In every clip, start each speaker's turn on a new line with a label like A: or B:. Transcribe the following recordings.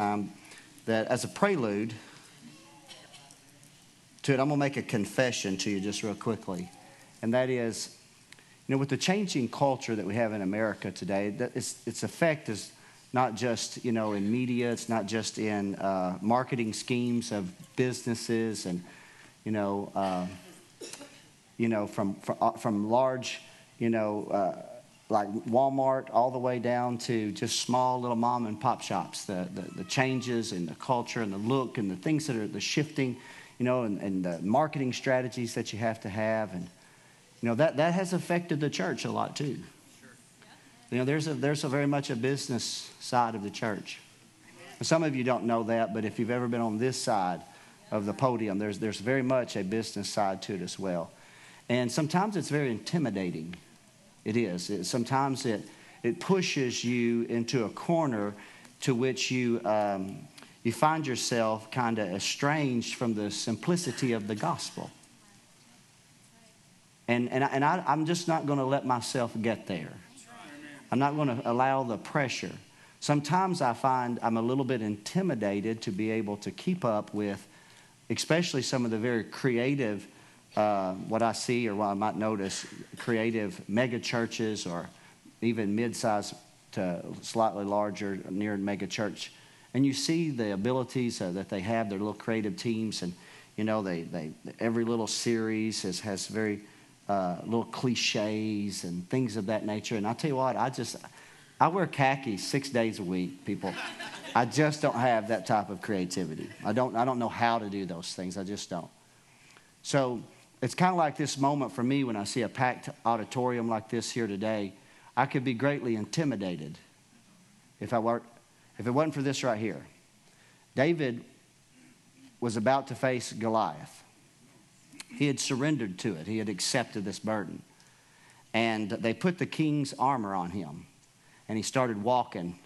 A: um, that as a prelude to it, I'm going to make a confession to you just real quickly. And that is, you know, with the changing culture that we have in America today, its, its effect is not just, you know, in media, it's not just in uh, marketing schemes of businesses and, you know, uh, you know, from, from, uh, from large, you know, uh, like Walmart all the way down to just small little mom and pop shops, the, the, the, changes in the culture and the look and the things that are the shifting, you know, and, and the marketing strategies that you have to have. And, you know, that, that has affected the church a lot too. You know, there's, a, there's a very much a business side of the church. And some of you don't know that, but if you've ever been on this side of the podium, there's, there's very much a business side to it as well. And sometimes it's very intimidating it is. It, sometimes it, it pushes you into a corner to which you, um, you find yourself kind of estranged from the simplicity of the gospel. And, and, I, and I, I'm just not going to let myself get there. I'm not going to allow the pressure. Sometimes I find I'm a little bit intimidated to be able to keep up with, especially some of the very creative uh, what I see or what I might notice creative mega churches or even mid sized to slightly larger near mega church. And you see the abilities uh, that they have, their little creative teams, and you know, they, they every little series has, has very uh, little cliches and things of that nature. And I tell you what, I just, I wear khakis six days a week, people. I just don't have that type of creativity. I don't, I don't know how to do those things. I just don't. So it's kind of like this moment for me when I see a packed auditorium like this here today. I could be greatly intimidated if, I were, if it wasn't for this right here. David was about to face Goliath. He had surrendered to it, he had accepted this burden. And they put the king's armor on him. And he started walking,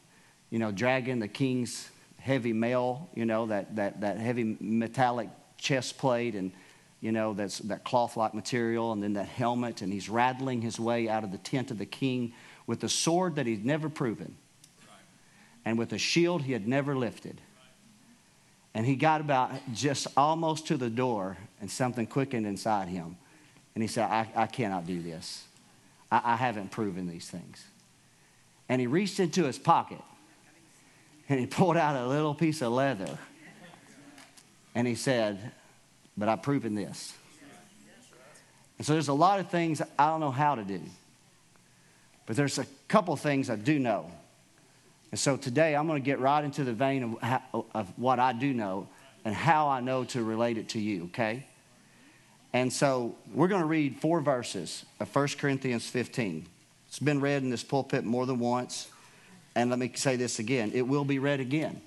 A: you know, dragging the king's heavy mail, you know, that, that, that heavy metallic chest plate and you know, that's that cloth-like material, and then that helmet, and he's rattling his way out of the tent of the king with a sword that he'd never proven, and with a shield he had never lifted. And he got about just almost to the door, and something quickened inside him. And he said, I, I cannot do this. I, I haven't proven these things. And he reached into his pocket and he pulled out a little piece of leather. And he said, but I've proven this. And so there's a lot of things I don't know how to do. But there's a couple things I do know. And so today I'm going to get right into the vein of, of what I do know and how I know to relate it to you, okay? And so we're going to read four verses of 1 Corinthians 15. It's been read in this pulpit more than once. And let me say this again it will be read again.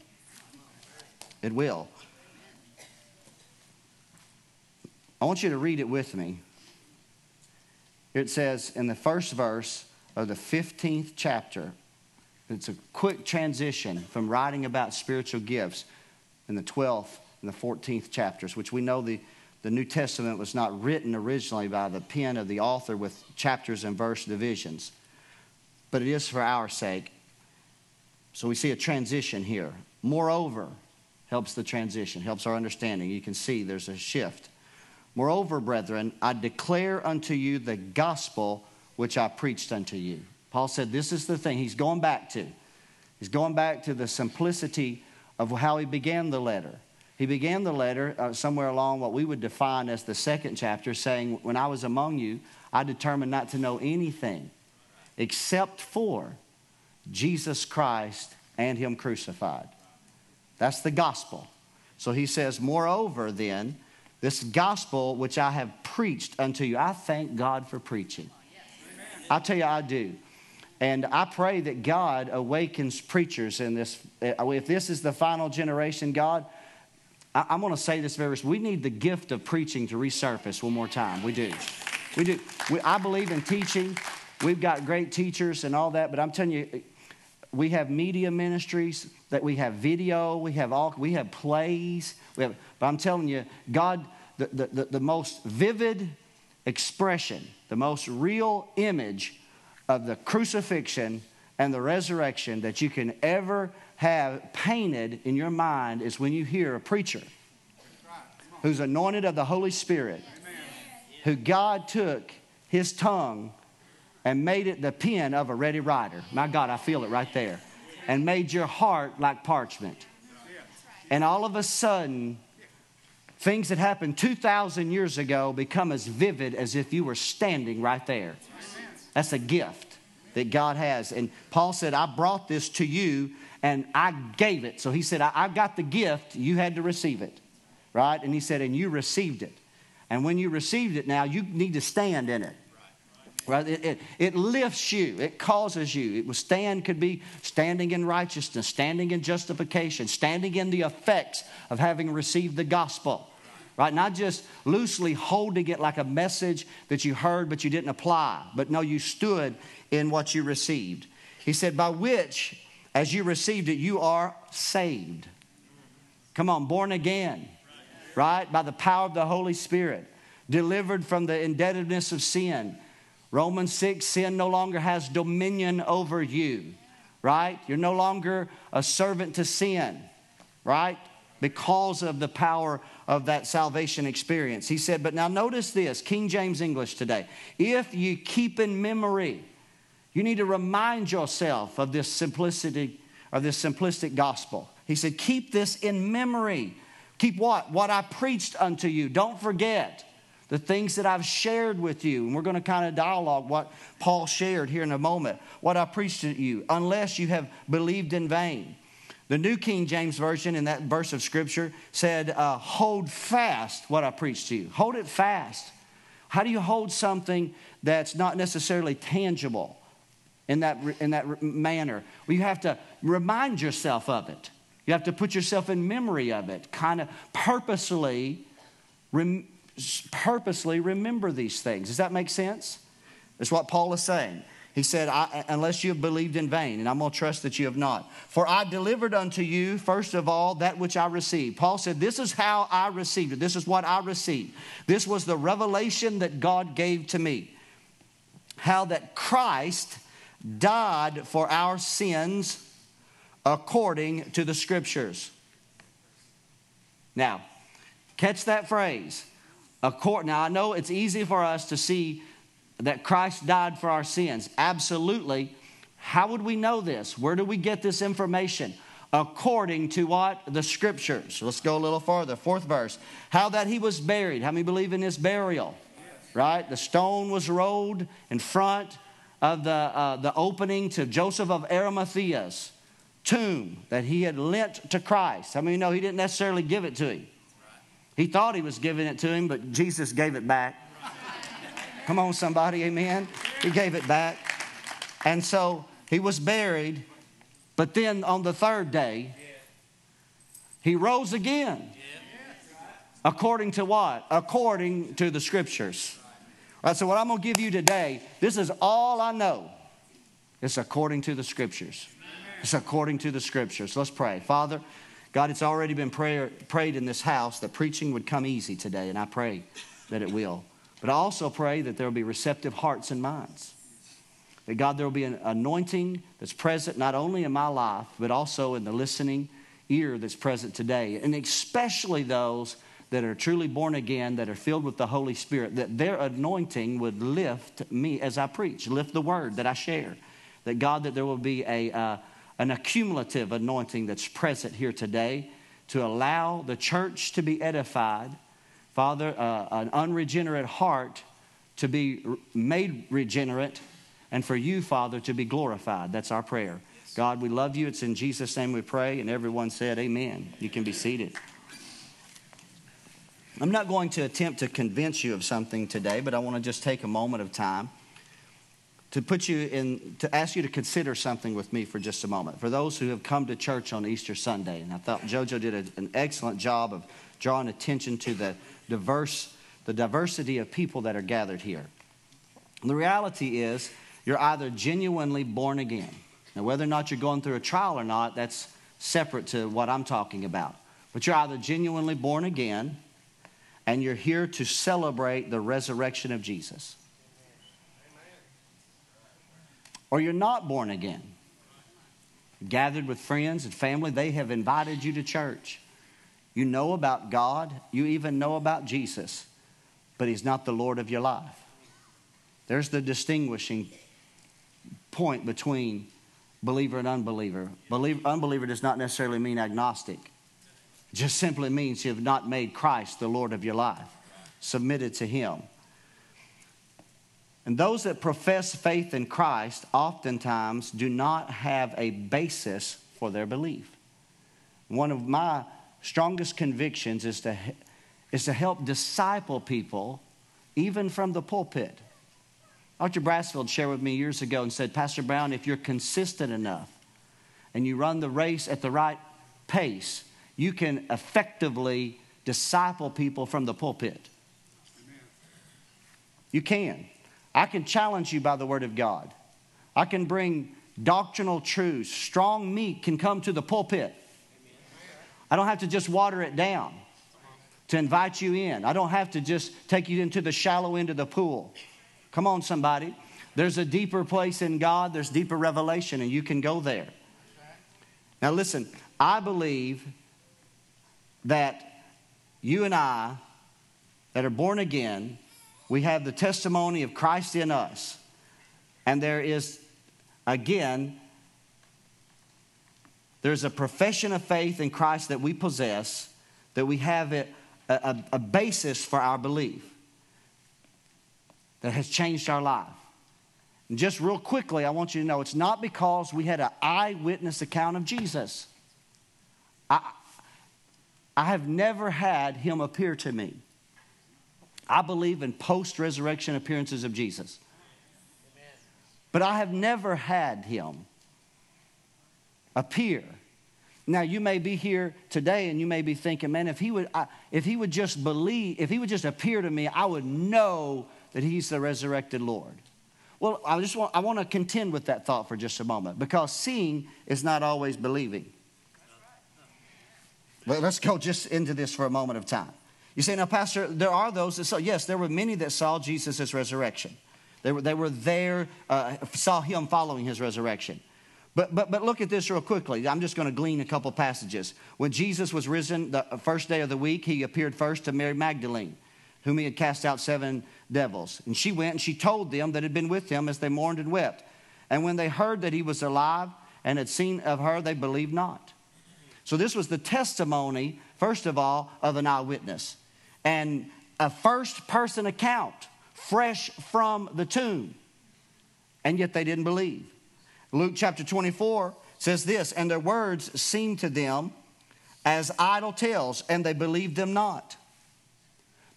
A: It will. I want you to read it with me. It says in the first verse of the 15th chapter, it's a quick transition from writing about spiritual gifts in the 12th and the 14th chapters, which we know the, the New Testament was not written originally by the pen of the author with chapters and verse divisions, but it is for our sake. So we see a transition here. Moreover, helps the transition, helps our understanding. You can see there's a shift. Moreover, brethren, I declare unto you the gospel which I preached unto you. Paul said, This is the thing he's going back to. He's going back to the simplicity of how he began the letter. He began the letter uh, somewhere along what we would define as the second chapter, saying, When I was among you, I determined not to know anything except for Jesus Christ and Him crucified. That's the gospel. So he says, Moreover, then, this gospel which I have preached unto you. I thank God for preaching. I tell you, I do. And I pray that God awakens preachers in this. Uh, if this is the final generation, God, I'm going to say this very. We need the gift of preaching to resurface one more time. We do. We do. We, I believe in teaching. We've got great teachers and all that, but I'm telling you, we have media ministries that we have video, we have all, we have plays, we have, but I'm telling you, God, the, the, the most vivid expression, the most real image of the crucifixion and the resurrection that you can ever have painted in your mind is when you hear a preacher who's anointed of the Holy Spirit, who God took his tongue and made it the pen of a ready writer. My God, I feel it right there. And made your heart like parchment. And all of a sudden, things that happened 2,000 years ago become as vivid as if you were standing right there. That's a gift that God has. And Paul said, I brought this to you and I gave it. So he said, I, I got the gift, you had to receive it. Right? And he said, and you received it. And when you received it now, you need to stand in it. Right? It, it, it, lifts you, it causes you. It was stand could be standing in righteousness, standing in justification, standing in the effects of having received the gospel. Right? Not just loosely holding it like a message that you heard but you didn't apply, but no, you stood in what you received. He said, By which, as you received it, you are saved. Come on, born again, right? By the power of the Holy Spirit, delivered from the indebtedness of sin Romans 6 sin no longer has dominion over you, right? You're no longer a servant to sin, right? Because of the power of that salvation experience. He said, but now notice this King James English today. If you keep in memory, you need to remind yourself of this simplicity, of this simplistic gospel. He said, keep this in memory. Keep what? What I preached unto you. Don't forget the things that I've shared with you. And we're going to kind of dialogue what Paul shared here in a moment, what I preached to you, unless you have believed in vain. The New King James Version in that verse of Scripture said, uh, Hold fast what I preached to you. Hold it fast. How do you hold something that's not necessarily tangible in that, in that manner? Well, you have to remind yourself of it. You have to put yourself in memory of it, kind of purposely rem- purposely remember these things. Does that make sense? That's what Paul is saying. He said, uh, Unless you have believed in vain, and I'm going to trust that you have not. For I delivered unto you, first of all, that which I received. Paul said, This is how I received it. This is what I received. This was the revelation that God gave to me. How that Christ died for our sins according to the scriptures. Now, catch that phrase now, I know it's easy for us to see that Christ died for our sins. Absolutely. How would we know this? Where do we get this information? According to what? The scriptures. Let's go a little further. Fourth verse. How that he was buried. How many believe in his burial? Yes. Right? The stone was rolled in front of the, uh, the opening to Joseph of Arimathea's tomb that he had lent to Christ. How many know he didn't necessarily give it to him? He thought he was giving it to him, but Jesus gave it back. Come on, somebody, amen. He gave it back. And so he was buried, but then on the third day, he rose again. According to what? According to the scriptures. All right, so what I'm going to give you today, this is all I know. It's according to the scriptures. It's according to the scriptures. Let's pray. Father, God, it's already been prayer, prayed in this house that preaching would come easy today, and I pray that it will. But I also pray that there will be receptive hearts and minds. That God, there will be an anointing that's present not only in my life, but also in the listening ear that's present today. And especially those that are truly born again, that are filled with the Holy Spirit, that their anointing would lift me as I preach, lift the word that I share. That God, that there will be a, uh, an accumulative anointing that's present here today to allow the church to be edified. Father, uh, an unregenerate heart to be made regenerate, and for you, Father, to be glorified. That's our prayer. God, we love you. It's in Jesus' name we pray. And everyone said, Amen. You can be seated. I'm not going to attempt to convince you of something today, but I want to just take a moment of time to put you in, to ask you to consider something with me for just a moment. For those who have come to church on Easter Sunday, and I thought JoJo did a, an excellent job of drawing attention to the diverse, the diversity of people that are gathered here. The reality is, you're either genuinely born again. Now, whether or not you're going through a trial or not, that's separate to what I'm talking about. But you're either genuinely born again, and you're here to celebrate the resurrection of Jesus or you're not born again. gathered with friends and family. They have invited you to church. You know about God, you even know about Jesus, but He's not the Lord of your life. There's the distinguishing point between believer and unbeliever. Believer, unbeliever does not necessarily mean agnostic, just simply means you have not made Christ the Lord of your life, submitted to Him. And those that profess faith in Christ oftentimes do not have a basis for their belief. One of my strongest convictions is to, is to help disciple people, even from the pulpit. Dr. Brassfield shared with me years ago and said, Pastor Brown, if you're consistent enough and you run the race at the right pace, you can effectively disciple people from the pulpit. You can. I can challenge you by the Word of God. I can bring doctrinal truths. Strong meat can come to the pulpit. I don't have to just water it down to invite you in. I don't have to just take you into the shallow end of the pool. Come on, somebody. There's a deeper place in God, there's deeper revelation, and you can go there. Now, listen, I believe that you and I, that are born again, we have the testimony of Christ in us. And there is, again, there's a profession of faith in Christ that we possess, that we have a, a, a basis for our belief that has changed our life. And just real quickly, I want you to know it's not because we had an eyewitness account of Jesus. I, I have never had him appear to me. I believe in post resurrection appearances of Jesus. But I have never had him appear. Now, you may be here today and you may be thinking, man, if he would, if he would just believe, if he would just appear to me, I would know that he's the resurrected Lord. Well, I just want, I want to contend with that thought for just a moment because seeing is not always believing. But let's go just into this for a moment of time. You say, now, Pastor, there are those that saw, yes, there were many that saw Jesus' resurrection. They were, they were there, uh, saw him following his resurrection. But, but, but look at this real quickly. I'm just going to glean a couple passages. When Jesus was risen the uh, first day of the week, he appeared first to Mary Magdalene, whom he had cast out seven devils. And she went and she told them that had been with him as they mourned and wept. And when they heard that he was alive and had seen of her, they believed not. So this was the testimony, first of all, of an eyewitness and a first person account, fresh from the tomb. And yet they didn't believe. Luke chapter 24 says this, and their words seemed to them as idle tales, and they believed them not.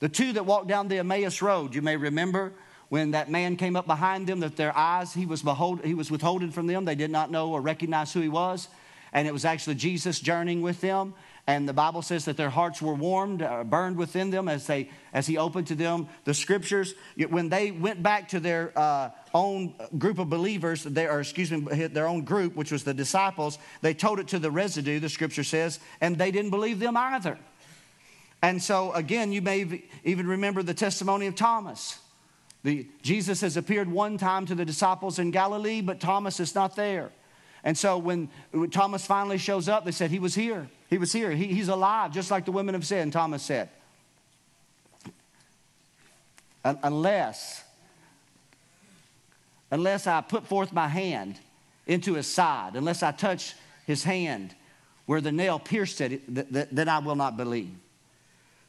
A: The two that walked down the Emmaus road, you may remember when that man came up behind them, that their eyes he was, behold, he was withholding from them. They did not know or recognize who he was. And it was actually Jesus journeying with them. And the Bible says that their hearts were warmed, uh, burned within them as, they, as he opened to them the scriptures. When they went back to their uh, own group of believers, they, or excuse me, their own group, which was the disciples, they told it to the residue, the scripture says, and they didn't believe them either. And so, again, you may even remember the testimony of Thomas. The, Jesus has appeared one time to the disciples in Galilee, but Thomas is not there. And so when, Thomas finally shows up, they said, He was here. He was here. He, he's alive, just like the women have said, and Thomas said. Unless, unless I put forth my hand into his side, unless I touch his hand where the nail pierced it, then I will not believe.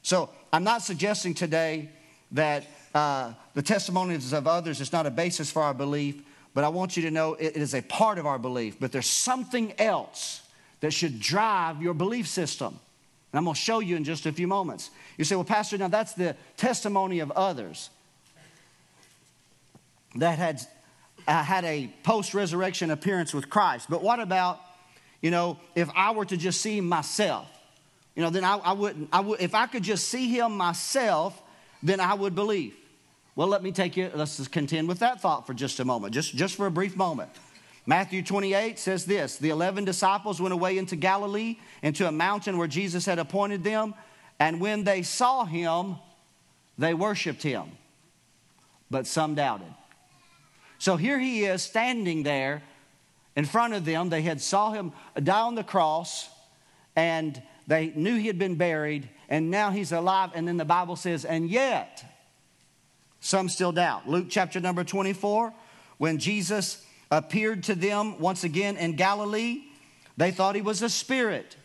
A: So I'm not suggesting today that uh, the testimonies of others is not a basis for our belief, but I want you to know it is a part of our belief. But there's something else that should drive your belief system. And I'm going to show you in just a few moments. You say, well, Pastor, now that's the testimony of others that had, uh, had a post resurrection appearance with Christ. But what about, you know, if I were to just see myself? You know, then I, I wouldn't, I would, if I could just see him myself, then I would believe. Well, let me take you, let's contend with that thought for just a moment, just, just for a brief moment. Matthew 28 says this The 11 disciples went away into Galilee, into a mountain where Jesus had appointed them, and when they saw him, they worshiped him. But some doubted. So here he is standing there in front of them. They had saw him die on the cross, and they knew he had been buried, and now he's alive. And then the Bible says, and yet, some still doubt. Luke chapter number 24, when Jesus appeared to them once again in Galilee, they thought he was a spirit.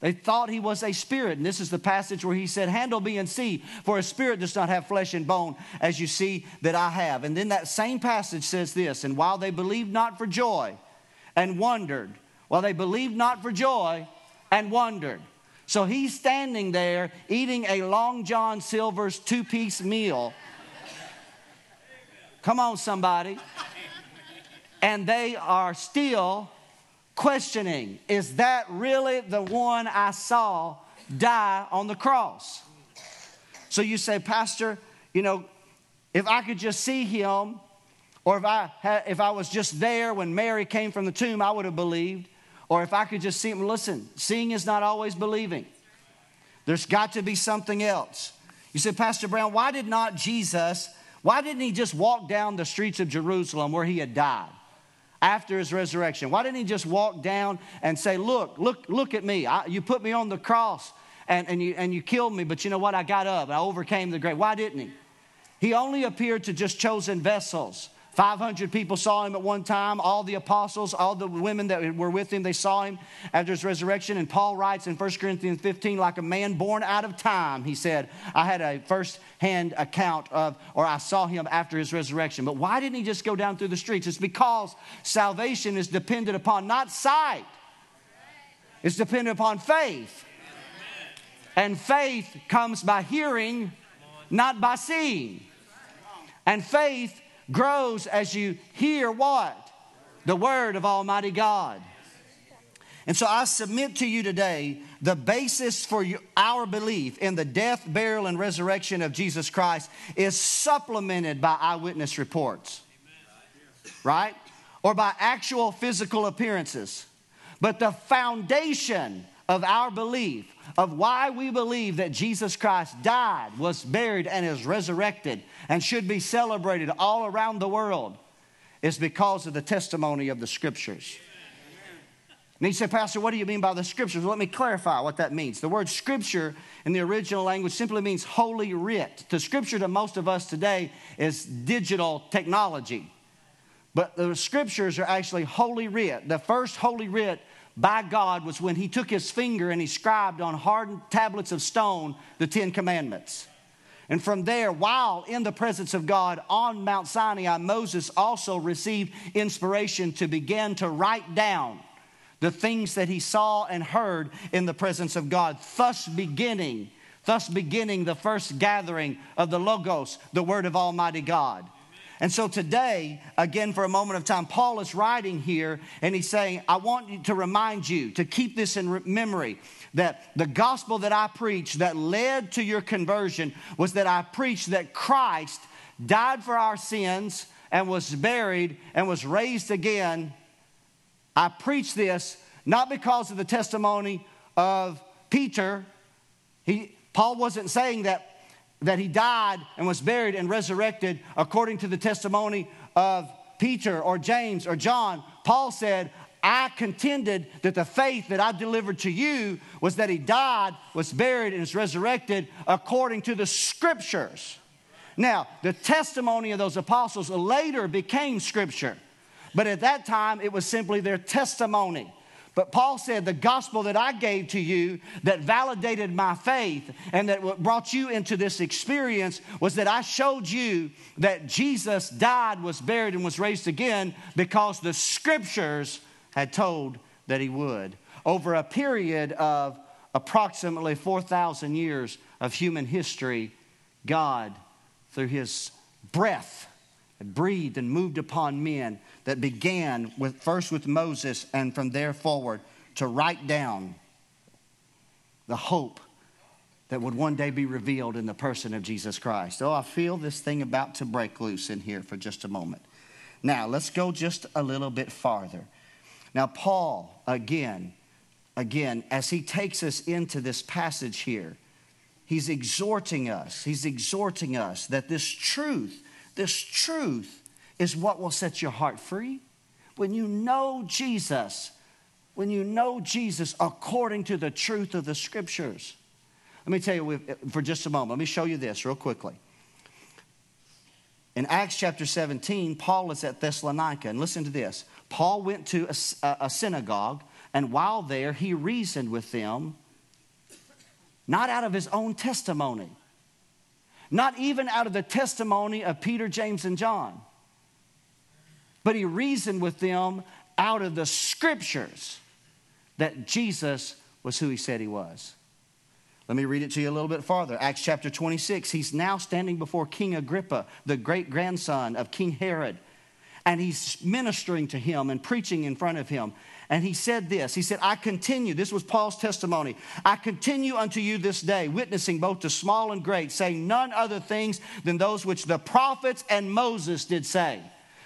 A: They thought he was a spirit. And this is the passage where he said, Handle me and see, for a spirit does not have flesh and bone, as you see that I have. And then that same passage says this And while they believed not for joy and wondered, while they believed not for joy and wondered. So he's standing there eating a Long John Silver's two piece meal. Come on, somebody. And they are still questioning is that really the one I saw die on the cross? So you say, Pastor, you know, if I could just see him, or if I, had, if I was just there when Mary came from the tomb, I would have believed. Or if I could just see him, listen, seeing is not always believing. There's got to be something else. You say, Pastor Brown, why did not Jesus, why didn't he just walk down the streets of Jerusalem where he had died? after his resurrection? Why didn't he just walk down and say, Look, look, look at me. I, you put me on the cross and, and, you, and you killed me, but you know what? I got up. I overcame the grave. Why didn't he? He only appeared to just chosen vessels. 500 people saw him at one time. All the apostles, all the women that were with him, they saw him after his resurrection. And Paul writes in 1 Corinthians 15, like a man born out of time, he said, I had a first hand account of, or I saw him after his resurrection. But why didn't he just go down through the streets? It's because salvation is dependent upon not sight, it's dependent upon faith. And faith comes by hearing, not by seeing. And faith grows as you hear what? The word of Almighty God. And so I submit to you today the basis for our belief in the death, burial, and resurrection of Jesus Christ is supplemented by eyewitness reports, right? Or by actual physical appearances. But the foundation of our belief, of why we believe that Jesus Christ died, was buried, and is resurrected, and should be celebrated all around the world, is because of the testimony of the Scriptures. And he said, Pastor, what do you mean by the scriptures? Well, let me clarify what that means. The word scripture in the original language simply means holy writ. The scripture to most of us today is digital technology. But the scriptures are actually holy writ. The first holy writ by God was when he took his finger and he scribed on hardened tablets of stone the Ten Commandments. And from there, while in the presence of God on Mount Sinai, Moses also received inspiration to begin to write down the things that he saw and heard in the presence of God, thus beginning, thus beginning the first gathering of the Logos, the Word of Almighty God. And so today, again, for a moment of time, Paul is writing here and he's saying, I want to remind you to keep this in memory that the gospel that I preached that led to your conversion was that I preached that Christ died for our sins and was buried and was raised again. I preached this not because of the testimony of Peter. He, Paul wasn't saying that that he died and was buried and resurrected according to the testimony of Peter or James or John. Paul said, I contended that the faith that I delivered to you was that he died, was buried, and is resurrected according to the scriptures. Now, the testimony of those apostles later became scripture, but at that time it was simply their testimony. But Paul said, The gospel that I gave to you that validated my faith and that brought you into this experience was that I showed you that Jesus died, was buried, and was raised again because the scriptures had told that he would. Over a period of approximately 4,000 years of human history, God, through his breath, breathed and moved upon men that began with first with Moses and from there forward to write down the hope that would one day be revealed in the person of Jesus Christ. Oh, I feel this thing about to break loose in here for just a moment. Now, let's go just a little bit farther. Now, Paul, again, again, as he takes us into this passage here, he's exhorting us, he's exhorting us that this truth, this truth is what will set your heart free. when you know Jesus, when you know Jesus according to the truth of the scriptures. Let me tell you for just a moment, let me show you this real quickly. In Acts chapter 17, Paul is at Thessalonica, and listen to this. Paul went to a, a synagogue, and while there, he reasoned with them, not out of his own testimony, not even out of the testimony of Peter, James, and John, but he reasoned with them out of the scriptures that Jesus was who he said he was. Let me read it to you a little bit farther. Acts chapter 26. He's now standing before King Agrippa, the great grandson of King Herod. And he's ministering to him and preaching in front of him. And he said this He said, I continue, this was Paul's testimony. I continue unto you this day, witnessing both to small and great, saying none other things than those which the prophets and Moses did say.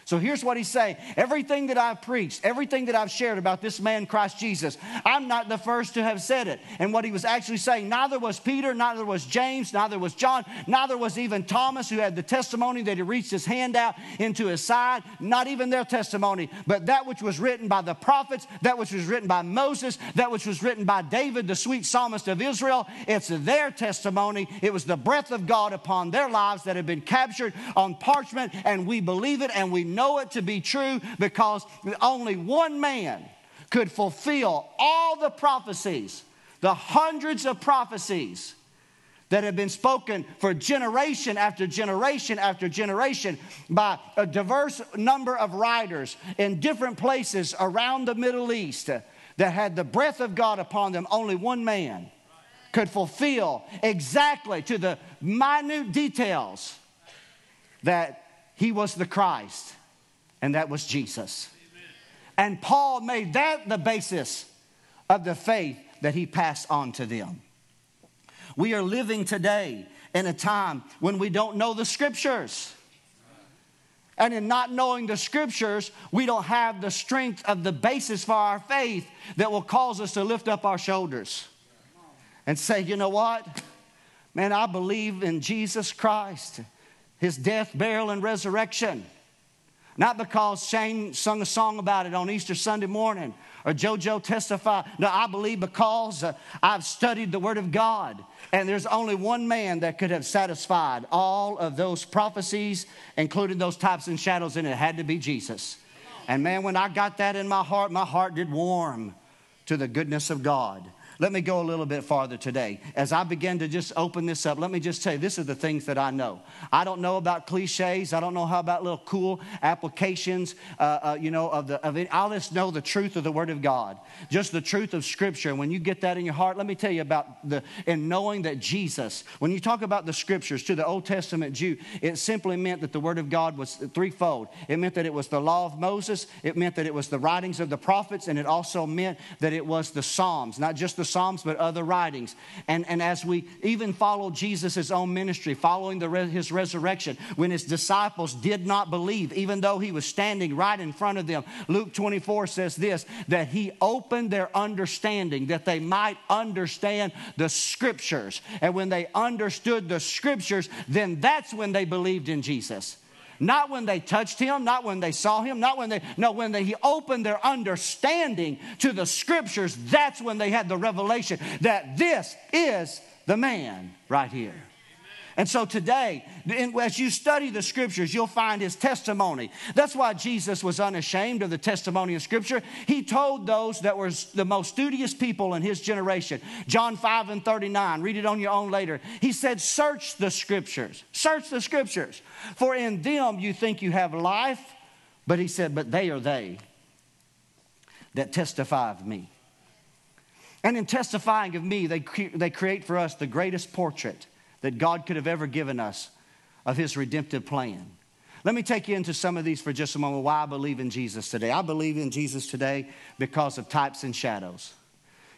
A: So here's what he's saying everything that I've preached, everything that I've shared about this man, Christ Jesus, I'm not the first to have said it. And what he was actually saying, neither was Peter, neither was James, neither was John, neither was even Thomas, who had the testimony that he reached his hand out into his side, not even their testimony, but that which was written by the prophets, that which was written by Moses, that which was written by David, the sweet psalmist of Israel. It's their testimony. It was the breath of God upon their lives that had been captured on parchment, and we believe it and we know it to be true because only one man could fulfill all the prophecies, the hundreds of prophecies that have been spoken for generation after generation after generation by a diverse number of writers in different places around the Middle East that had the breath of God upon them. Only one man could fulfill exactly to the minute details that he was the Christ and that was Jesus. And Paul made that the basis of the faith that he passed on to them. We are living today in a time when we don't know the scriptures. And in not knowing the scriptures, we don't have the strength of the basis for our faith that will cause us to lift up our shoulders and say, you know what? Man, I believe in Jesus Christ, his death, burial, and resurrection. Not because Shane sung a song about it on Easter Sunday morning or JoJo testified. No, I believe because uh, I've studied the Word of God. And there's only one man that could have satisfied all of those prophecies, including those types and shadows, and it had to be Jesus. And man, when I got that in my heart, my heart did warm to the goodness of God. Let me go a little bit farther today. As I begin to just open this up, let me just tell you, this are the things that I know. I don't know about cliches. I don't know how about little cool applications, uh, uh, you know, of the, of it. I'll just know the truth of the Word of God, just the truth of Scripture. And when you get that in your heart, let me tell you about the, and knowing that Jesus, when you talk about the Scriptures to the Old Testament Jew, it simply meant that the Word of God was threefold. It meant that it was the law of Moses, it meant that it was the writings of the prophets, and it also meant that it was the Psalms, not just the the Psalms, but other writings. And, and as we even follow Jesus' own ministry, following the, his resurrection, when his disciples did not believe, even though he was standing right in front of them, Luke 24 says this that he opened their understanding that they might understand the scriptures. And when they understood the scriptures, then that's when they believed in Jesus. Not when they touched him, not when they saw him, not when they, no, when they, he opened their understanding to the scriptures, that's when they had the revelation that this is the man right here. And so today, as you study the scriptures, you'll find his testimony. That's why Jesus was unashamed of the testimony of scripture. He told those that were the most studious people in his generation, John 5 and 39, read it on your own later. He said, Search the scriptures, search the scriptures, for in them you think you have life. But he said, But they are they that testify of me. And in testifying of me, they, cre- they create for us the greatest portrait that God could have ever given us of His redemptive plan. Let me take you into some of these for just a moment why I believe in Jesus today. I believe in Jesus today because of types and shadows.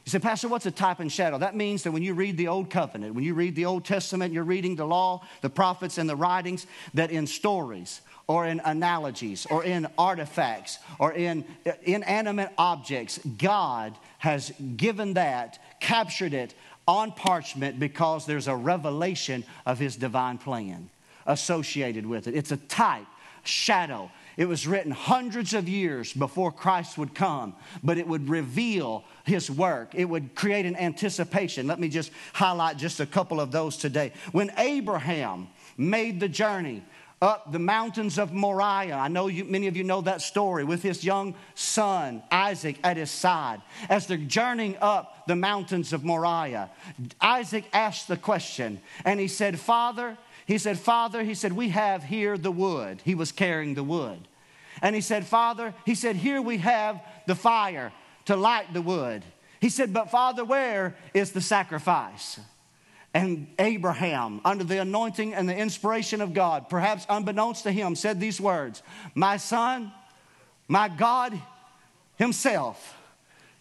A: You say, Pastor, what's a type and shadow? That means that when you read the Old Covenant, when you read the Old Testament, you're reading the law, the prophets, and the writings, that in stories or in analogies or in artifacts or in uh, inanimate objects, God has given that, captured it, on parchment because there's a revelation of his divine plan associated with it. It's a type, shadow. It was written hundreds of years before Christ would come, but it would reveal his work. It would create an anticipation. Let me just highlight just a couple of those today. When Abraham made the journey up the mountains of Moriah. I know you, many of you know that story with his young son, Isaac, at his side. As they're journeying up the mountains of Moriah, Isaac asked the question, and he said, Father, he said, Father, he said, we have here the wood. He was carrying the wood. And he said, Father, he said, here we have the fire to light the wood. He said, but Father, where is the sacrifice? And Abraham, under the anointing and the inspiration of God, perhaps unbeknownst to him, said these words My son, my God himself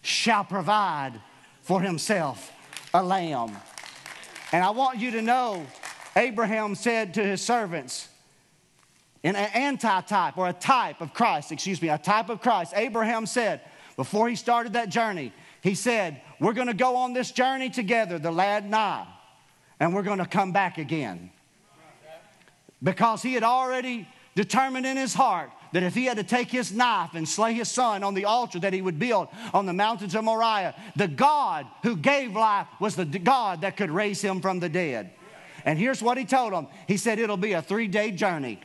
A: shall provide for himself a lamb. And I want you to know, Abraham said to his servants, an anti-type or a type of Christ, excuse me, a type of Christ, Abraham said, before he started that journey, he said, We're going to go on this journey together, the lad and I and we're going to come back again. Because he had already determined in his heart that if he had to take his knife and slay his son on the altar that he would build on the mountains of Moriah, the God who gave life was the God that could raise him from the dead. And here's what he told him He said, It'll be a three day journey.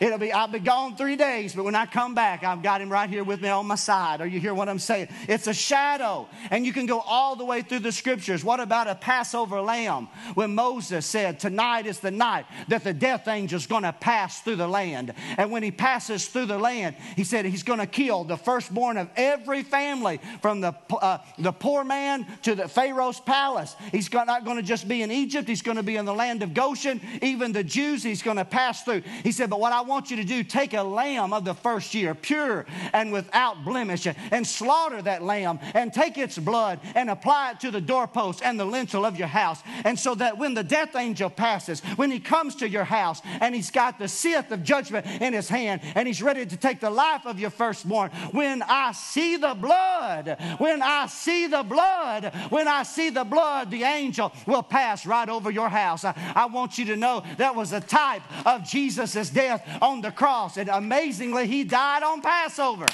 A: It'll be, I'll be gone three days, but when I come back, I've got him right here with me on my side. Are you hear what I'm saying? It's a shadow. And you can go all the way through the scriptures. What about a Passover lamb? When Moses said, Tonight is the night that the death angel is going to pass through the land. And when he passes through the land, he said he's going to kill the firstborn of every family, from the, uh, the poor man to the Pharaoh's palace. He's not going to just be in Egypt, he's going to be in the land of Goshen. Even the Jews, he's going to pass through. He said, But what I want you to do take a lamb of the first year, pure and without blemish, and slaughter that lamb and take its blood and apply it to the doorpost and the lintel of your house. And so that when the death angel passes, when he comes to your house and he's got the scythe of judgment in his hand and he's ready to take the life of your firstborn, when I see the blood, when I see the blood, when I see the blood, the angel will pass right over your house. I, I want you to know that was a type of Jesus' death on the cross. And amazingly, he died on Passover.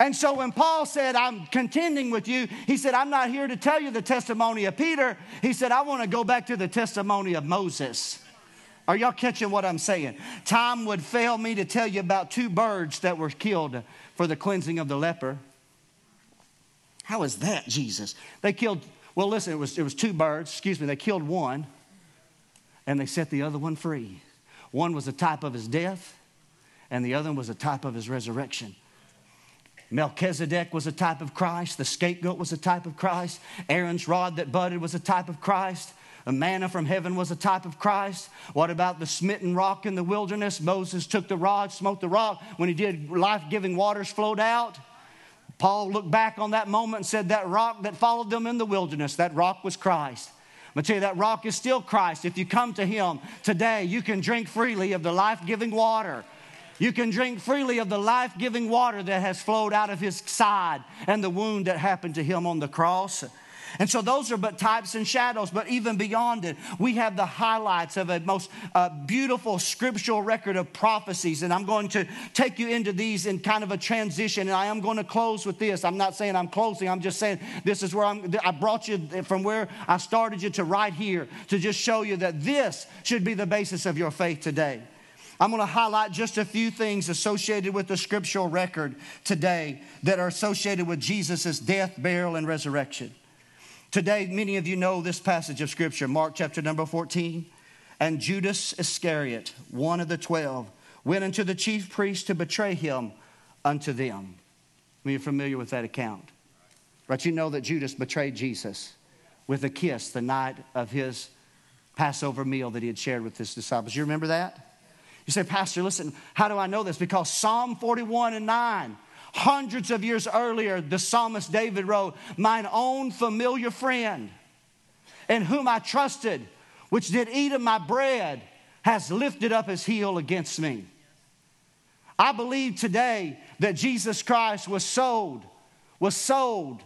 A: And so when Paul said, I'm contending with you, he said, I'm not here to tell you the testimony of Peter. He said, I want to go back to the testimony of Moses. Are y'all catching what I'm saying? Time would fail me to tell you about two birds that were killed for the cleansing of the leper. How is that, Jesus? They killed, well, listen, it was, it was two birds, excuse me, they killed one and they set the other one free. One was a type of his death, and the other was a type of his resurrection. Melchizedek was a type of Christ. The scapegoat was a type of Christ. Aaron's rod that budded was a type of Christ. The manna from heaven was a type of Christ. What about the smitten rock in the wilderness? Moses took the rod, smote the rock. When he did, life giving waters flowed out. Paul looked back on that moment and said, That rock that followed them in the wilderness, that rock was Christ. To tell you that rock is still Christ. If you come to Him today, you can drink freely of the life giving water. You can drink freely of the life giving water that has flowed out of His side and the wound that happened to Him on the cross. And so those are but types and shadows. But even beyond it, we have the highlights of a most uh, beautiful scriptural record of prophecies. And I'm going to take you into these in kind of a transition. And I am going to close with this. I'm not saying I'm closing, I'm just saying this is where I'm, I brought you from where I started you to right here to just show you that this should be the basis of your faith today. I'm going to highlight just a few things associated with the scriptural record today that are associated with Jesus' death, burial, and resurrection. Today, many of you know this passage of Scripture, Mark chapter number 14. And Judas Iscariot, one of the twelve, went unto the chief priests to betray him unto them. I you're familiar with that account. Right? You know that Judas betrayed Jesus with a kiss the night of his Passover meal that he had shared with his disciples. You remember that? You say, Pastor, listen, how do I know this? Because Psalm 41 and 9 Hundreds of years earlier, the psalmist David wrote, Mine own familiar friend, in whom I trusted, which did eat of my bread, has lifted up his heel against me. I believe today that Jesus Christ was sold, was sold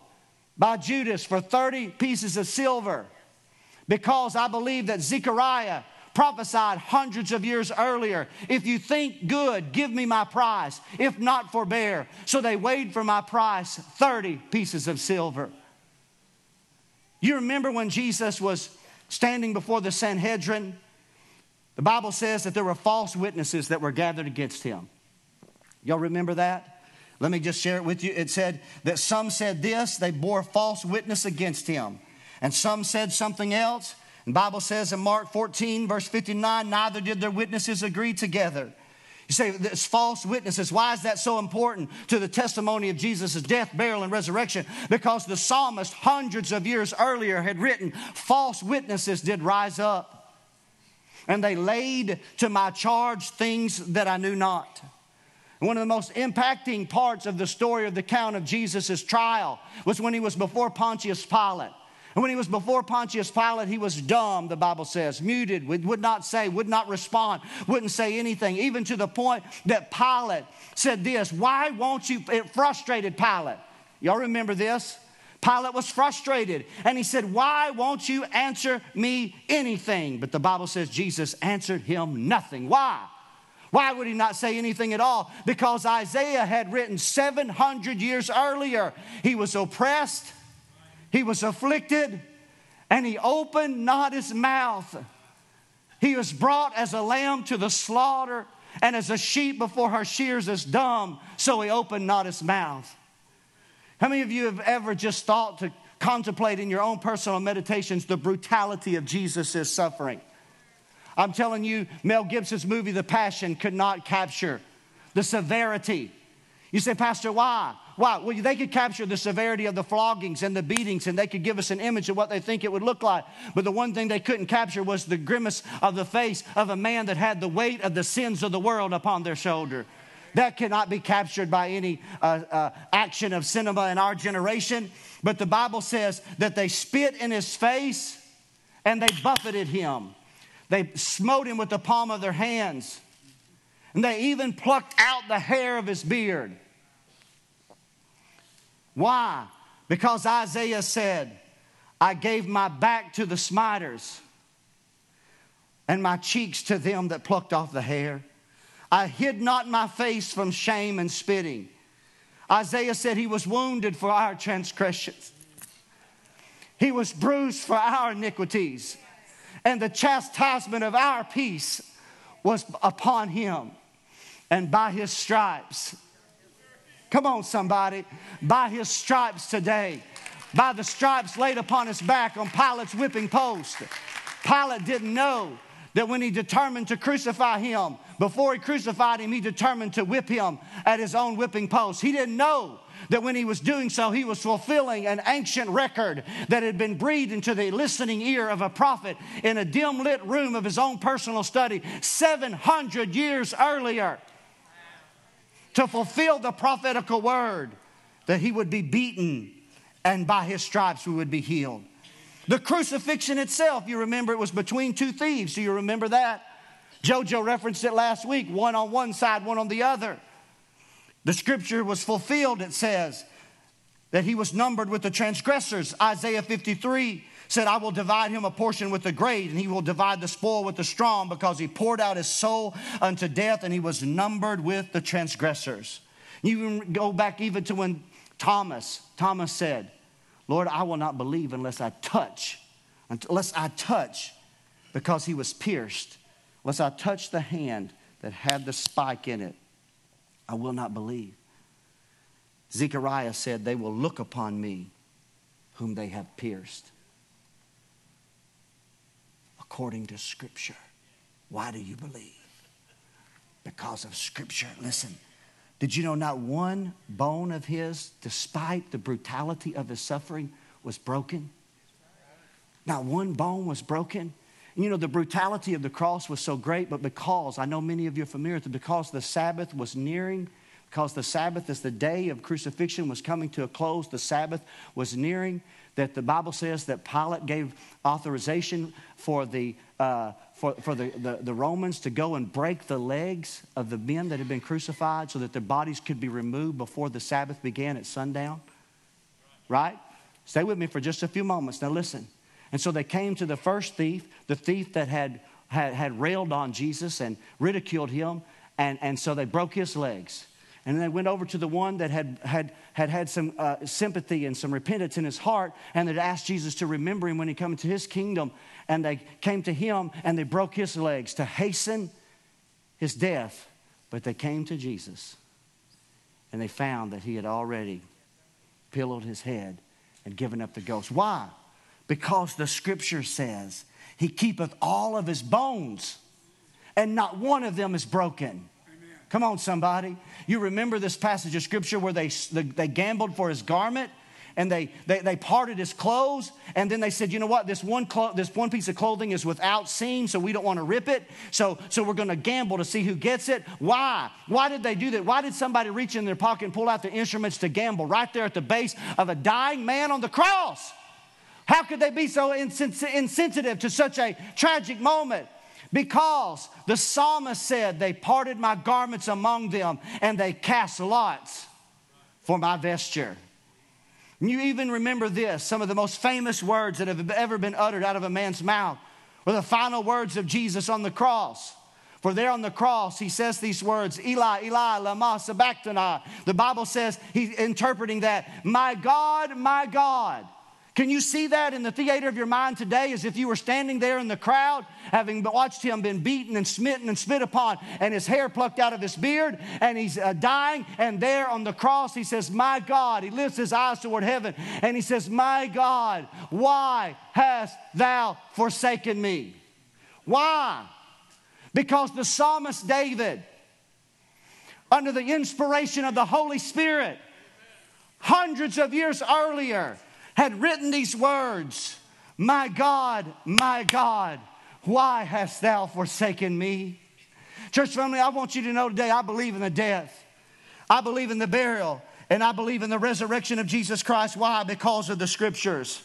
A: by Judas for 30 pieces of silver because I believe that Zechariah prophesied hundreds of years earlier. If you think good, give me my price. If not, forbear. So they weighed for my price 30 pieces of silver. You remember when Jesus was standing before the Sanhedrin? The Bible says that there were false witnesses that were gathered against him. Y'all remember that? Let me just share it with you. It said that some said this, they bore false witness against him. And some said something else. The Bible says in Mark 14, verse 59, neither did their witnesses agree together. You say, this false witnesses. Why is that so important to the testimony of Jesus' death, burial, and resurrection? Because the psalmist, hundreds of years earlier, had written, False witnesses did rise up, and they laid to my charge things that I knew not. One of the most impacting parts of the story of the count of Jesus' trial was when he was before Pontius Pilate. And when he was before Pontius Pilate, he was dumb, the Bible says, muted, would not say, would not respond, wouldn't say anything, even to the point that Pilate said this Why won't you? It frustrated Pilate. Y'all remember this? Pilate was frustrated and he said, Why won't you answer me anything? But the Bible says Jesus answered him nothing. Why? Why would he not say anything at all? Because Isaiah had written 700 years earlier, he was oppressed, he was afflicted and he opened not his mouth. He was brought as a lamb to the slaughter, and as a sheep before her shears is dumb, so he opened not his mouth. How many of you have ever just thought to contemplate in your own personal meditations the brutality of Jesus' suffering? I'm telling you, Mel Gibson's movie, The Passion, could not capture the severity. You say, Pastor, why? Why? Well, they could capture the severity of the floggings and the beatings, and they could give us an image of what they think it would look like. But the one thing they couldn't capture was the grimace of the face of a man that had the weight of the sins of the world upon their shoulder. That cannot be captured by any uh, uh, action of cinema in our generation. But the Bible says that they spit in his face and they buffeted him. They smote him with the palm of their hands. And they even plucked out the hair of his beard. Why? Because Isaiah said, I gave my back to the smiters and my cheeks to them that plucked off the hair. I hid not my face from shame and spitting. Isaiah said he was wounded for our transgressions. He was bruised for our iniquities. And the chastisement of our peace was upon him. And by his stripes Come on, somebody. By his stripes today, by the stripes laid upon his back on Pilate's whipping post. Pilate didn't know that when he determined to crucify him, before he crucified him, he determined to whip him at his own whipping post. He didn't know that when he was doing so, he was fulfilling an ancient record that had been breathed into the listening ear of a prophet in a dim lit room of his own personal study 700 years earlier to fulfill the prophetical word that he would be beaten and by his stripes we would be healed. The crucifixion itself, you remember it was between two thieves. Do you remember that? Jojo referenced it last week one on one side, one on the other. The scripture was fulfilled, it says, that he was numbered with the transgressors. Isaiah 53 said, I will divide him a portion with the great, and he will divide the spoil with the strong, because he poured out his soul unto death, and he was numbered with the transgressors. You can go back even to when Thomas, Thomas said, Lord, I will not believe unless I touch, unless I touch, because he was pierced, unless I touch the hand that had the spike in it, I will not believe. Zechariah said, They will look upon me whom they have pierced according to Scripture. Why do you believe? Because of Scripture. Listen, did you know not one bone of his, despite the brutality of his suffering, was broken? Not one bone was broken. You know, the brutality of the cross was so great, but because, I know many of you are familiar with it, because the Sabbath was nearing, because the Sabbath, as the day of crucifixion was coming to a close, the Sabbath was nearing, that the Bible says that Pilate gave authorization for the, uh, for, for the, the, the, Romans to go and break the legs of the men that had been crucified so that their bodies could be removed before the Sabbath began at sundown. Right? Stay with me for just a few moments. Now, listen. And so they came to the first thief, the thief that had had, had railed on Jesus and ridiculed him, and, and so they broke his legs. And they went over to the one that had had, had, had some uh, sympathy and some repentance in his heart, and they asked Jesus to remember him when he come into his kingdom. And they came to him and they broke his legs to hasten his death. But they came to Jesus and they found that he had already pillowed his head and given up the ghost. Why? Because the scripture says, He keepeth all of his bones, and not one of them is broken. Come on, somebody. You remember this passage of scripture where they, they gambled for his garment and they, they, they parted his clothes and then they said, you know what, this one, clo- this one piece of clothing is without seam, so we don't want to rip it. So, so we're going to gamble to see who gets it. Why? Why did they do that? Why did somebody reach in their pocket and pull out the instruments to gamble right there at the base of a dying man on the cross? How could they be so insens- insensitive to such a tragic moment? Because the psalmist said, They parted my garments among them and they cast lots for my vesture. And you even remember this some of the most famous words that have ever been uttered out of a man's mouth were the final words of Jesus on the cross. For there on the cross, he says these words, Eli, Eli, lama sabachthani. The Bible says, he's interpreting that, My God, my God, can you see that in the theater of your mind today as if you were standing there in the crowd, having watched him been beaten and smitten and spit upon, and his hair plucked out of his beard, and he's uh, dying, and there on the cross he says, My God, he lifts his eyes toward heaven, and he says, My God, why hast thou forsaken me? Why? Because the psalmist David, under the inspiration of the Holy Spirit, hundreds of years earlier, had written these words My God, my God, why hast thou forsaken me? Church family, I want you to know today I believe in the death, I believe in the burial, and I believe in the resurrection of Jesus Christ. Why? Because of the scriptures.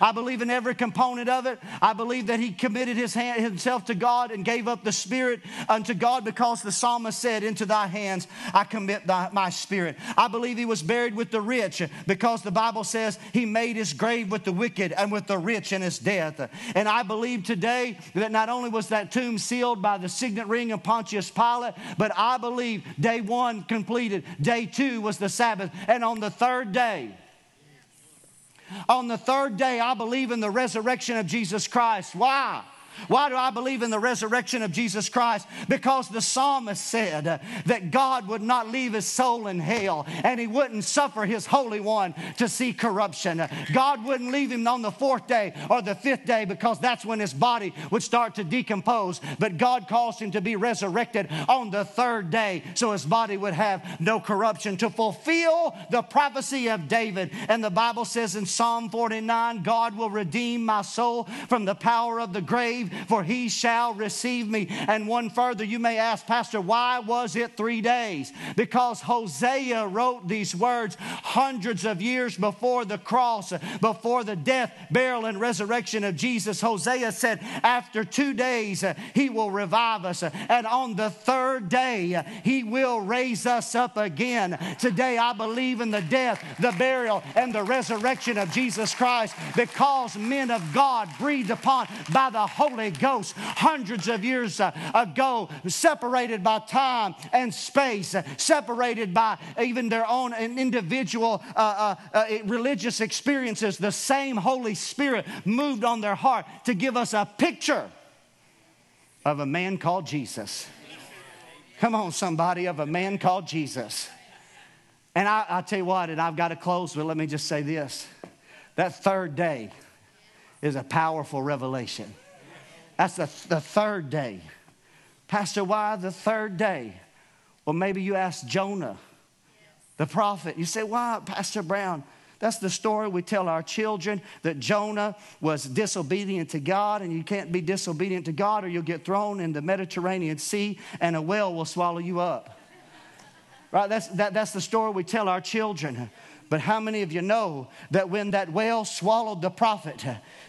A: I believe in every component of it. I believe that he committed his hand, himself to God and gave up the spirit unto God because the psalmist said, Into thy hands I commit thy, my spirit. I believe he was buried with the rich because the Bible says he made his grave with the wicked and with the rich in his death. And I believe today that not only was that tomb sealed by the signet ring of Pontius Pilate, but I believe day one completed, day two was the Sabbath, and on the third day, on the third day, I believe in the resurrection of Jesus Christ. Why? Why do I believe in the resurrection of Jesus Christ? Because the psalmist said that God would not leave his soul in hell and he wouldn't suffer his Holy One to see corruption. God wouldn't leave him on the fourth day or the fifth day because that's when his body would start to decompose. But God caused him to be resurrected on the third day so his body would have no corruption to fulfill the prophecy of David. And the Bible says in Psalm 49 God will redeem my soul from the power of the grave for he shall receive me. And one further, you may ask, Pastor, why was it three days? Because Hosea wrote these words hundreds of years before the cross, before the death, burial, and resurrection of Jesus. Hosea said, After two days, he will revive us, and on the third day, he will raise us up again. Today, I believe in the death, the burial, and the resurrection of Jesus Christ because men of God breathed upon by the Holy Holy Ghost hundreds of years uh, ago, separated by time and space, uh, separated by even their own individual uh, religious experiences. The same Holy Spirit moved on their heart to give us a picture of a man called Jesus. Come on, somebody, of a man called Jesus. And I, I tell you what, and I've got to close, but let me just say this. That third day is a powerful revelation. That's the, the third day. Pastor, why the third day? Well, maybe you ask Jonah, the prophet. You say, why, Pastor Brown? That's the story we tell our children that Jonah was disobedient to God, and you can't be disobedient to God or you'll get thrown in the Mediterranean Sea and a whale will swallow you up. Right? That's, that, that's the story we tell our children. But how many of you know that when that whale swallowed the prophet,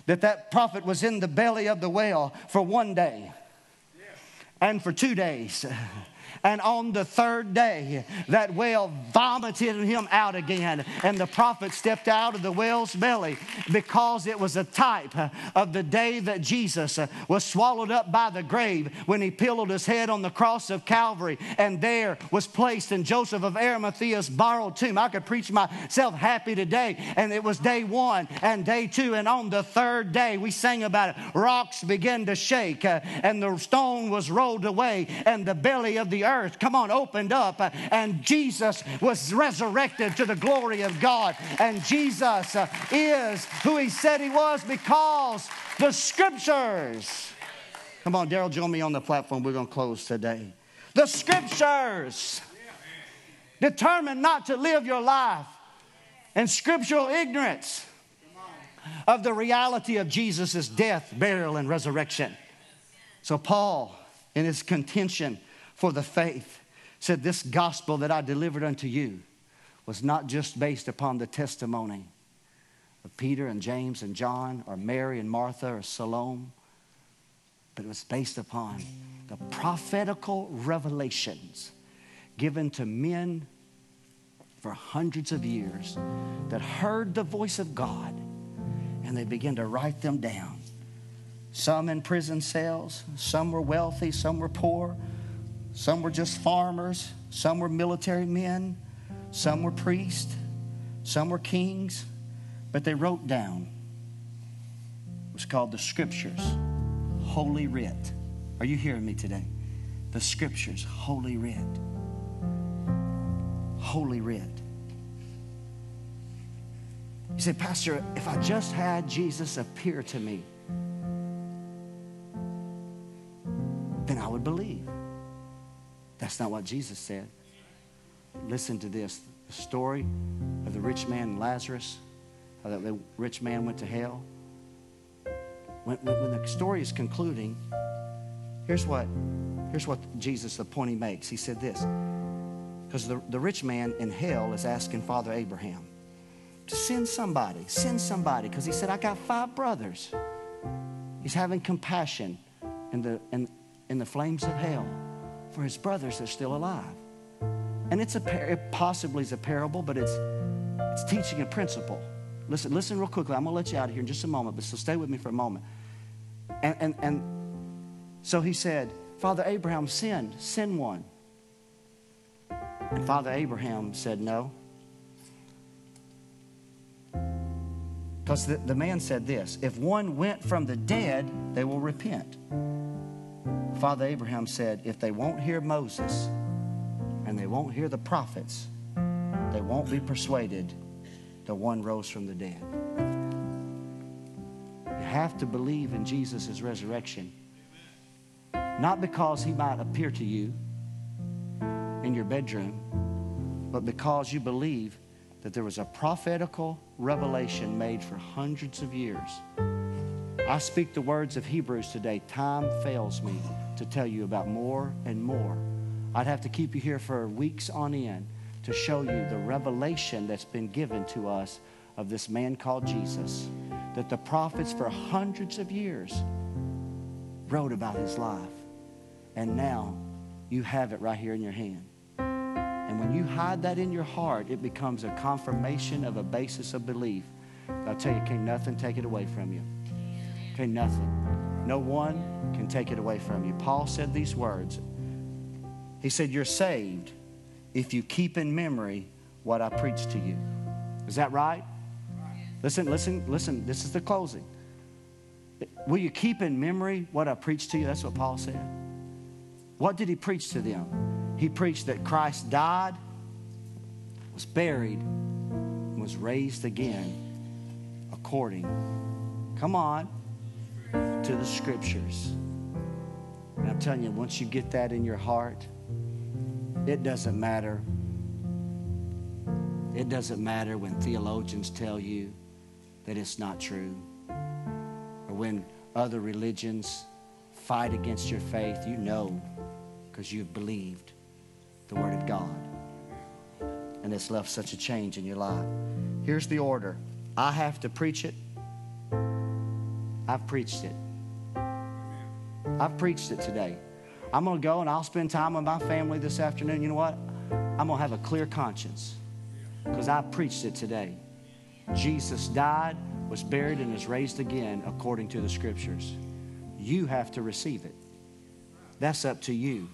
A: that that prophet was in the belly of the whale for one day? And for two days And on the third day, that whale vomited him out again. And the prophet stepped out of the whale's belly because it was a type of the day that Jesus was swallowed up by the grave when he pillowed his head on the cross of Calvary and there was placed in Joseph of Arimathea's borrowed tomb. I could preach myself happy today. And it was day one and day two. And on the third day, we sang about it. Rocks began to shake uh, and the stone was rolled away and the belly of the earth, come on, opened up. And Jesus was resurrected to the glory of God. And Jesus is who he said he was because the scriptures. Come on, Daryl, join me on the platform. We're going to close today. The scriptures determined not to live your life in scriptural ignorance of the reality of Jesus' death, burial, and resurrection. So, Paul, in his contention for the faith, said, This gospel that I delivered unto you was not just based upon the testimony of Peter and James and John, or Mary and Martha, or Salome, but it was based upon the prophetical revelations given to men for hundreds of years that heard the voice of God and they began to write them down. Some in prison cells, some were wealthy, some were poor, some were just farmers, some were military men, some were priests, some were kings, but they wrote down. It was called the Scriptures, Holy Writ. Are you hearing me today? The Scriptures, Holy Writ. Holy Writ. You say, Pastor, if I just had Jesus appear to me, then I would believe. That's not what Jesus said. Listen to this the story of the rich man and Lazarus, how that the rich man went to hell. When, when the story is concluding, here's what, here's what Jesus, the point he makes. He said this because the, the rich man in hell is asking Father Abraham, to send somebody, send somebody. Because he said, I got five brothers. He's having compassion in the, in, in the flames of hell for his brothers are still alive. And it's a par- it possibly is a parable, but it's it's teaching a principle. Listen, listen real quickly. I'm gonna let you out of here in just a moment, but so stay with me for a moment. And and and so he said, Father Abraham, send, send one. And Father Abraham said, No. Because the, the man said this if one went from the dead, they will repent. Father Abraham said, if they won't hear Moses and they won't hear the prophets, they won't be persuaded the one rose from the dead. You have to believe in Jesus' resurrection. Not because he might appear to you in your bedroom, but because you believe that there was a prophetical revelation made for hundreds of years. I speak the words of Hebrews today. Time fails me to tell you about more and more. I'd have to keep you here for weeks on end to show you the revelation that's been given to us of this man called Jesus, that the prophets for hundreds of years wrote about his life. And now you have it right here in your hand. And when you hide that in your heart, it becomes a confirmation of a basis of belief. I'll tell you, can nothing take it away from you. Okay, nothing. No one can take it away from you. Paul said these words. He said, You're saved if you keep in memory what I preached to you. Is that right? Listen, listen, listen. This is the closing. Will you keep in memory what I preached to you? That's what Paul said. What did he preach to them? He preached that Christ died, was buried, was raised again according, come on, to the scriptures. And I'm telling you, once you get that in your heart, it doesn't matter. It doesn't matter when theologians tell you that it's not true or when other religions fight against your faith. You know because you've believed the Word of God. And it's left such a change in your life. Here's the order I have to preach it. I've preached it. I've preached it today. I'm going to go and I'll spend time with my family this afternoon. You know what? I'm going to have a clear conscience because I preached it today. Jesus died, was buried, and is raised again according to the scriptures. You have to receive it. That's up to you.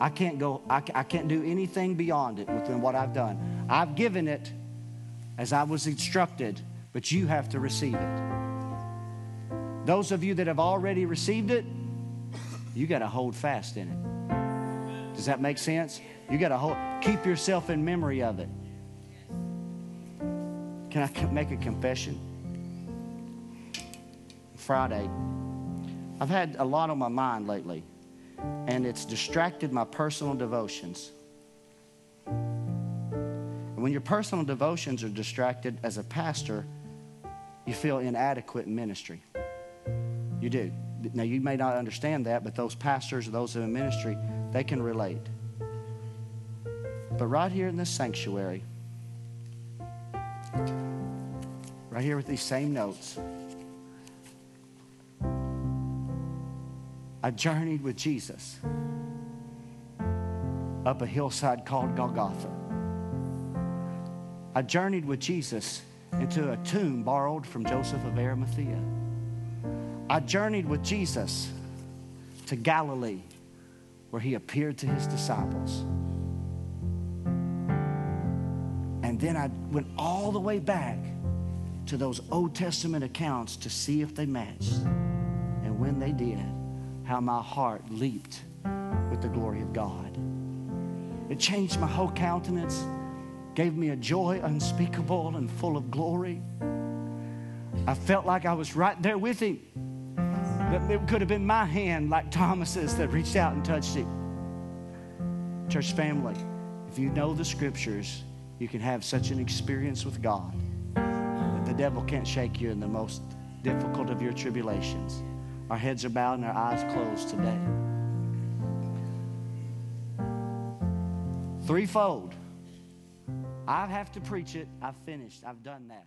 A: I can't go, I, I can't do anything beyond it within what I've done. I've given it as I was instructed, but you have to receive it. Those of you that have already received it, you got to hold fast in it. Does that make sense? You got to hold, keep yourself in memory of it. Can I make a confession? Friday, I've had a lot on my mind lately, and it's distracted my personal devotions. When your personal devotions are distracted as a pastor, you feel inadequate in ministry. You do. Now, you may not understand that, but those pastors or those in ministry, they can relate. But right here in this sanctuary, right here with these same notes, I journeyed with Jesus up a hillside called Golgotha. I journeyed with Jesus into a tomb borrowed from Joseph of Arimathea. I journeyed with Jesus to Galilee, where he appeared to his disciples. And then I went all the way back to those Old Testament accounts to see if they matched. And when they did, how my heart leaped with the glory of God. It changed my whole countenance, gave me a joy unspeakable and full of glory. I felt like I was right there with him. It could have been my hand, like Thomas's, that reached out and touched him. Church family, if you know the scriptures, you can have such an experience with God that the devil can't shake you in the most difficult of your tribulations. Our heads are bowed and our eyes closed today. Threefold. I have to preach it. I've finished. I've done that.